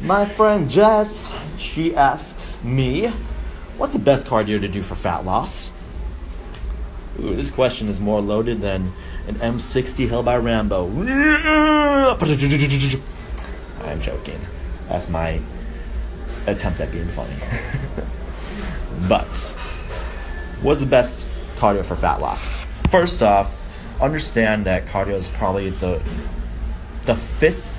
My friend Jess, she asks me, what's the best cardio to do for fat loss? Ooh, this question is more loaded than an M60 held by Rambo. I'm joking. That's my attempt at being funny. but, what's the best cardio for fat loss? First off, understand that cardio is probably the the fifth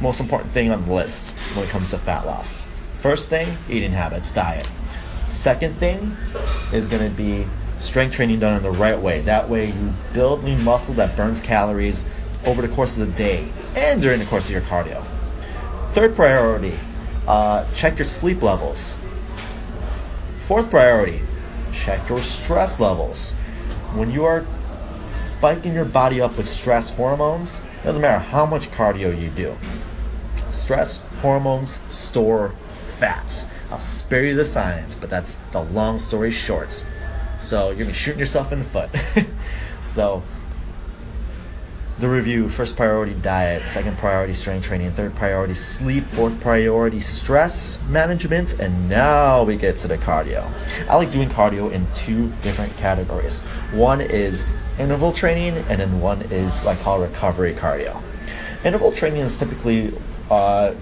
most important thing on the list when it comes to fat loss. First thing, eating habits, diet. Second thing is going to be strength training done in the right way. That way, you build lean muscle that burns calories over the course of the day and during the course of your cardio. Third priority, uh, check your sleep levels. Fourth priority, check your stress levels. When you are spiking your body up with stress hormones, it doesn't matter how much cardio you do. Stress hormones store fats. I'll spare you the science, but that's the long story short. So you're gonna be shooting yourself in the foot. so the review first priority diet, second priority strength training, third priority sleep, fourth priority stress management, and now we get to the cardio. I like doing cardio in two different categories. One is interval training, and then one is what I call recovery cardio. Interval training is typically uh,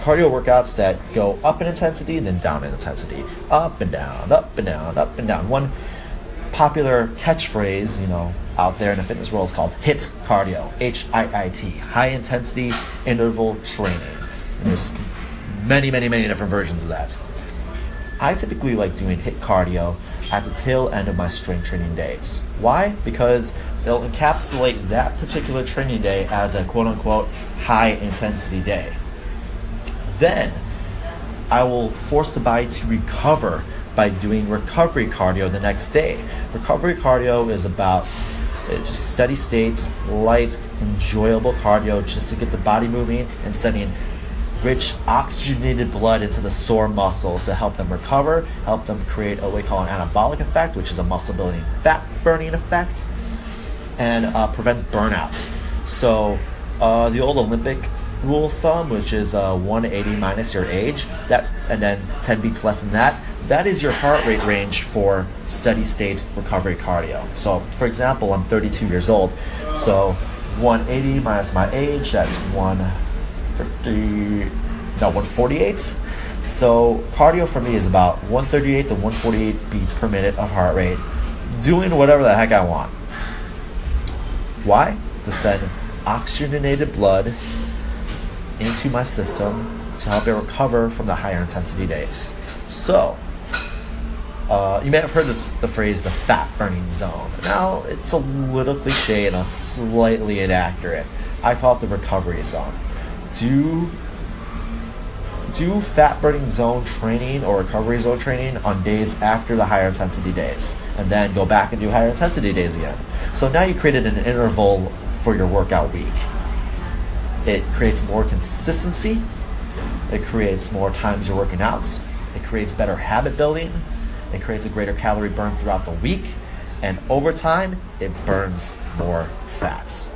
cardio workouts that go up in intensity and then down in intensity, up and down, up and down, up and down. One popular catchphrase, you know, out there in the fitness world is called HIIT cardio, H I I T, high intensity interval training. And there's many, many, many different versions of that. I typically like doing HIIT cardio at the tail end of my strength training days. Why? Because it'll encapsulate that particular training day as a quote unquote high intensity day. Then I will force the body to recover by doing recovery cardio the next day. Recovery cardio is about it's just steady states, light, enjoyable cardio just to get the body moving and sending rich oxygenated blood into the sore muscles to help them recover, help them create what we call an anabolic effect, which is a muscle building fat burning effect, and uh, prevents burnouts. So uh, the old Olympic rule of thumb, which is uh, 180 minus your age, that and then 10 beats less than that, that is your heart rate range for steady state recovery cardio. So, for example, I'm 32 years old, so 180 minus my age, that's 150, no, 148. So, cardio for me is about 138 to 148 beats per minute of heart rate, doing whatever the heck I want. Why? To send oxygenated blood into my system to help it recover from the higher intensity days. So, uh, you may have heard this, the phrase the fat burning zone. Now, it's a little cliche and a slightly inaccurate. I call it the recovery zone. Do do fat burning zone training or recovery zone training on days after the higher intensity days, and then go back and do higher intensity days again. So now you created an interval for your workout week. It creates more consistency. It creates more times you're working out. It creates better habit building it creates a greater calorie burn throughout the week, and over time, it burns more fats.